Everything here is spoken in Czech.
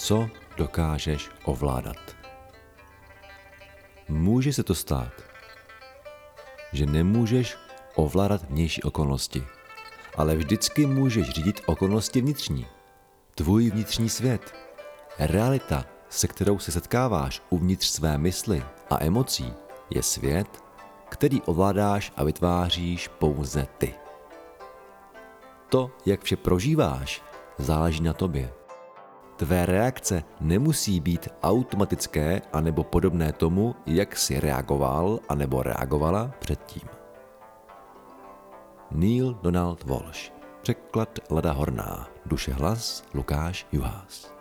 co dokážeš ovládat. Může se to stát, že nemůžeš ovládat vnější okolnosti, ale vždycky můžeš řídit okolnosti vnitřní. Tvůj vnitřní svět, realita, se kterou se setkáváš uvnitř své mysli a emocí, je svět, který ovládáš a vytváříš pouze ty. To, jak vše prožíváš, záleží na tobě. Tvé reakce nemusí být automatické anebo podobné tomu, jak si reagoval anebo reagovala předtím. Neil Donald Walsh Překlad Lada Horná Duše hlas Lukáš Juhás